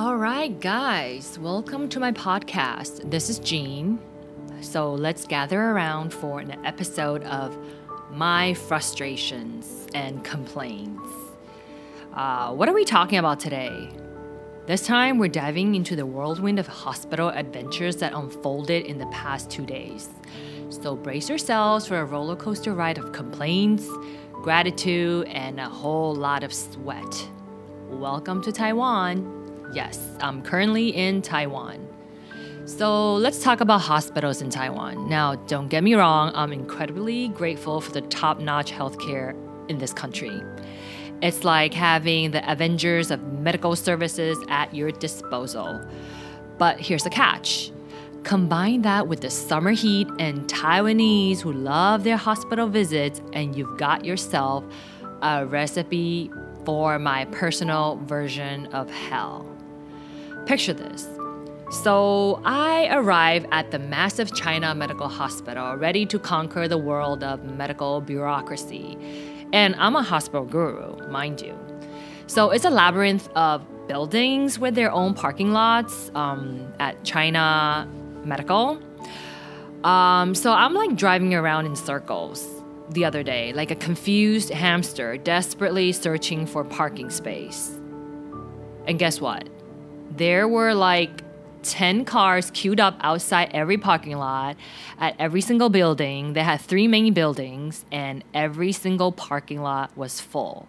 All right, guys, welcome to my podcast. This is Jean. So let's gather around for an episode of My Frustrations and Complaints. Uh, what are we talking about today? This time, we're diving into the whirlwind of hospital adventures that unfolded in the past two days. So brace yourselves for a roller coaster ride of complaints, gratitude, and a whole lot of sweat. Welcome to Taiwan. Yes, I'm currently in Taiwan. So let's talk about hospitals in Taiwan. Now, don't get me wrong, I'm incredibly grateful for the top notch healthcare in this country. It's like having the Avengers of medical services at your disposal. But here's the catch combine that with the summer heat and Taiwanese who love their hospital visits, and you've got yourself a recipe for my personal version of hell. Picture this. So, I arrive at the massive China Medical Hospital, ready to conquer the world of medical bureaucracy. And I'm a hospital guru, mind you. So, it's a labyrinth of buildings with their own parking lots um, at China Medical. Um, so, I'm like driving around in circles the other day, like a confused hamster desperately searching for parking space. And guess what? There were like 10 cars queued up outside every parking lot at every single building. They had three main buildings, and every single parking lot was full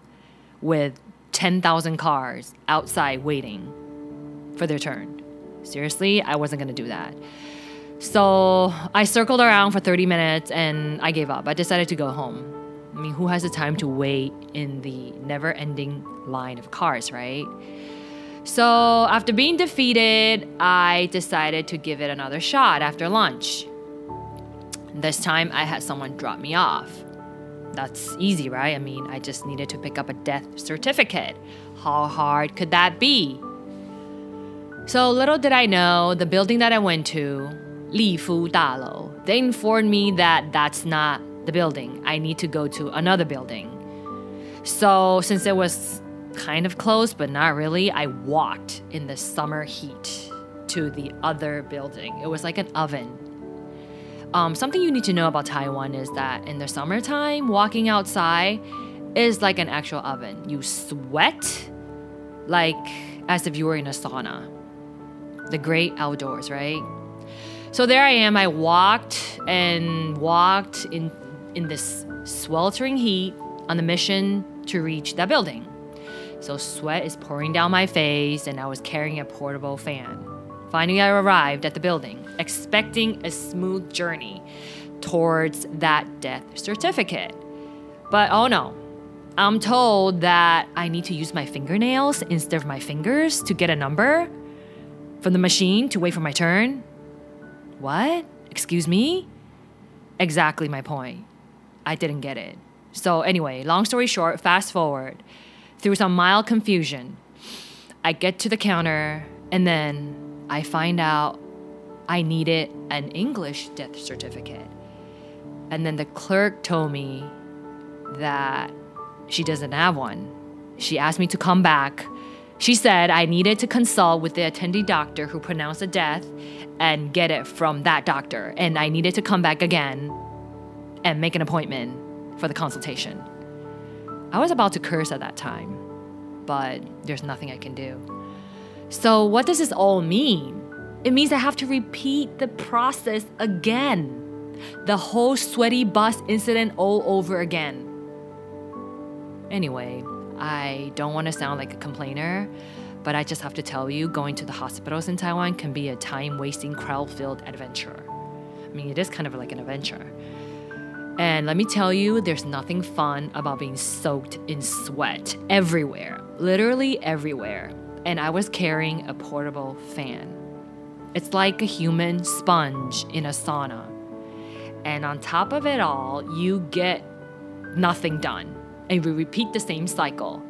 with 10,000 cars outside waiting for their turn. Seriously, I wasn't gonna do that. So I circled around for 30 minutes and I gave up. I decided to go home. I mean, who has the time to wait in the never ending line of cars, right? So, after being defeated, I decided to give it another shot after lunch. This time, I had someone drop me off. That's easy, right? I mean, I just needed to pick up a death certificate. How hard could that be? So, little did I know, the building that I went to, Li Fu Dalo, they informed me that that's not the building. I need to go to another building. So, since it was kind of close, but not really. I walked in the summer heat to the other building. It was like an oven. Um, something you need to know about Taiwan is that in the summertime, walking outside is like an actual oven. You sweat like as if you were in a sauna. The great outdoors, right? So there I am. I walked and walked in in this sweltering heat on the mission to reach that building. So sweat is pouring down my face, and I was carrying a portable fan. Finally, I arrived at the building, expecting a smooth journey towards that death certificate. But oh no, I'm told that I need to use my fingernails instead of my fingers to get a number from the machine to wait for my turn. What? Excuse me? Exactly my point. I didn't get it. So, anyway, long story short, fast forward through some mild confusion, I get to the counter and then I find out I needed an English death certificate. And then the clerk told me that she doesn't have one. She asked me to come back. She said I needed to consult with the attending doctor who pronounced the death and get it from that doctor. And I needed to come back again and make an appointment for the consultation. I was about to curse at that time, but there's nothing I can do. So, what does this all mean? It means I have to repeat the process again. The whole sweaty bus incident all over again. Anyway, I don't want to sound like a complainer, but I just have to tell you going to the hospitals in Taiwan can be a time wasting, crowd filled adventure. I mean, it is kind of like an adventure. And let me tell you, there's nothing fun about being soaked in sweat everywhere, literally everywhere. And I was carrying a portable fan. It's like a human sponge in a sauna. And on top of it all, you get nothing done. And we repeat the same cycle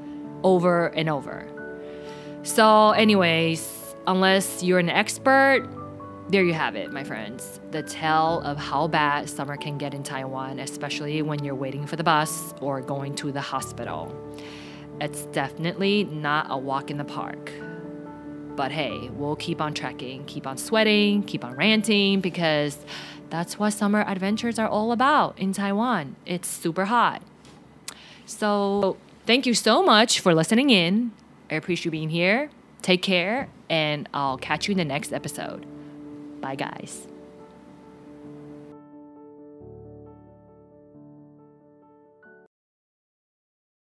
over and over. So, anyways, unless you're an expert, there you have it, my friends. The tale of how bad summer can get in Taiwan, especially when you're waiting for the bus or going to the hospital. It's definitely not a walk in the park. But hey, we'll keep on trekking, keep on sweating, keep on ranting because that's what summer adventures are all about in Taiwan. It's super hot. So, thank you so much for listening in. I appreciate you being here. Take care, and I'll catch you in the next episode. Bye, guys.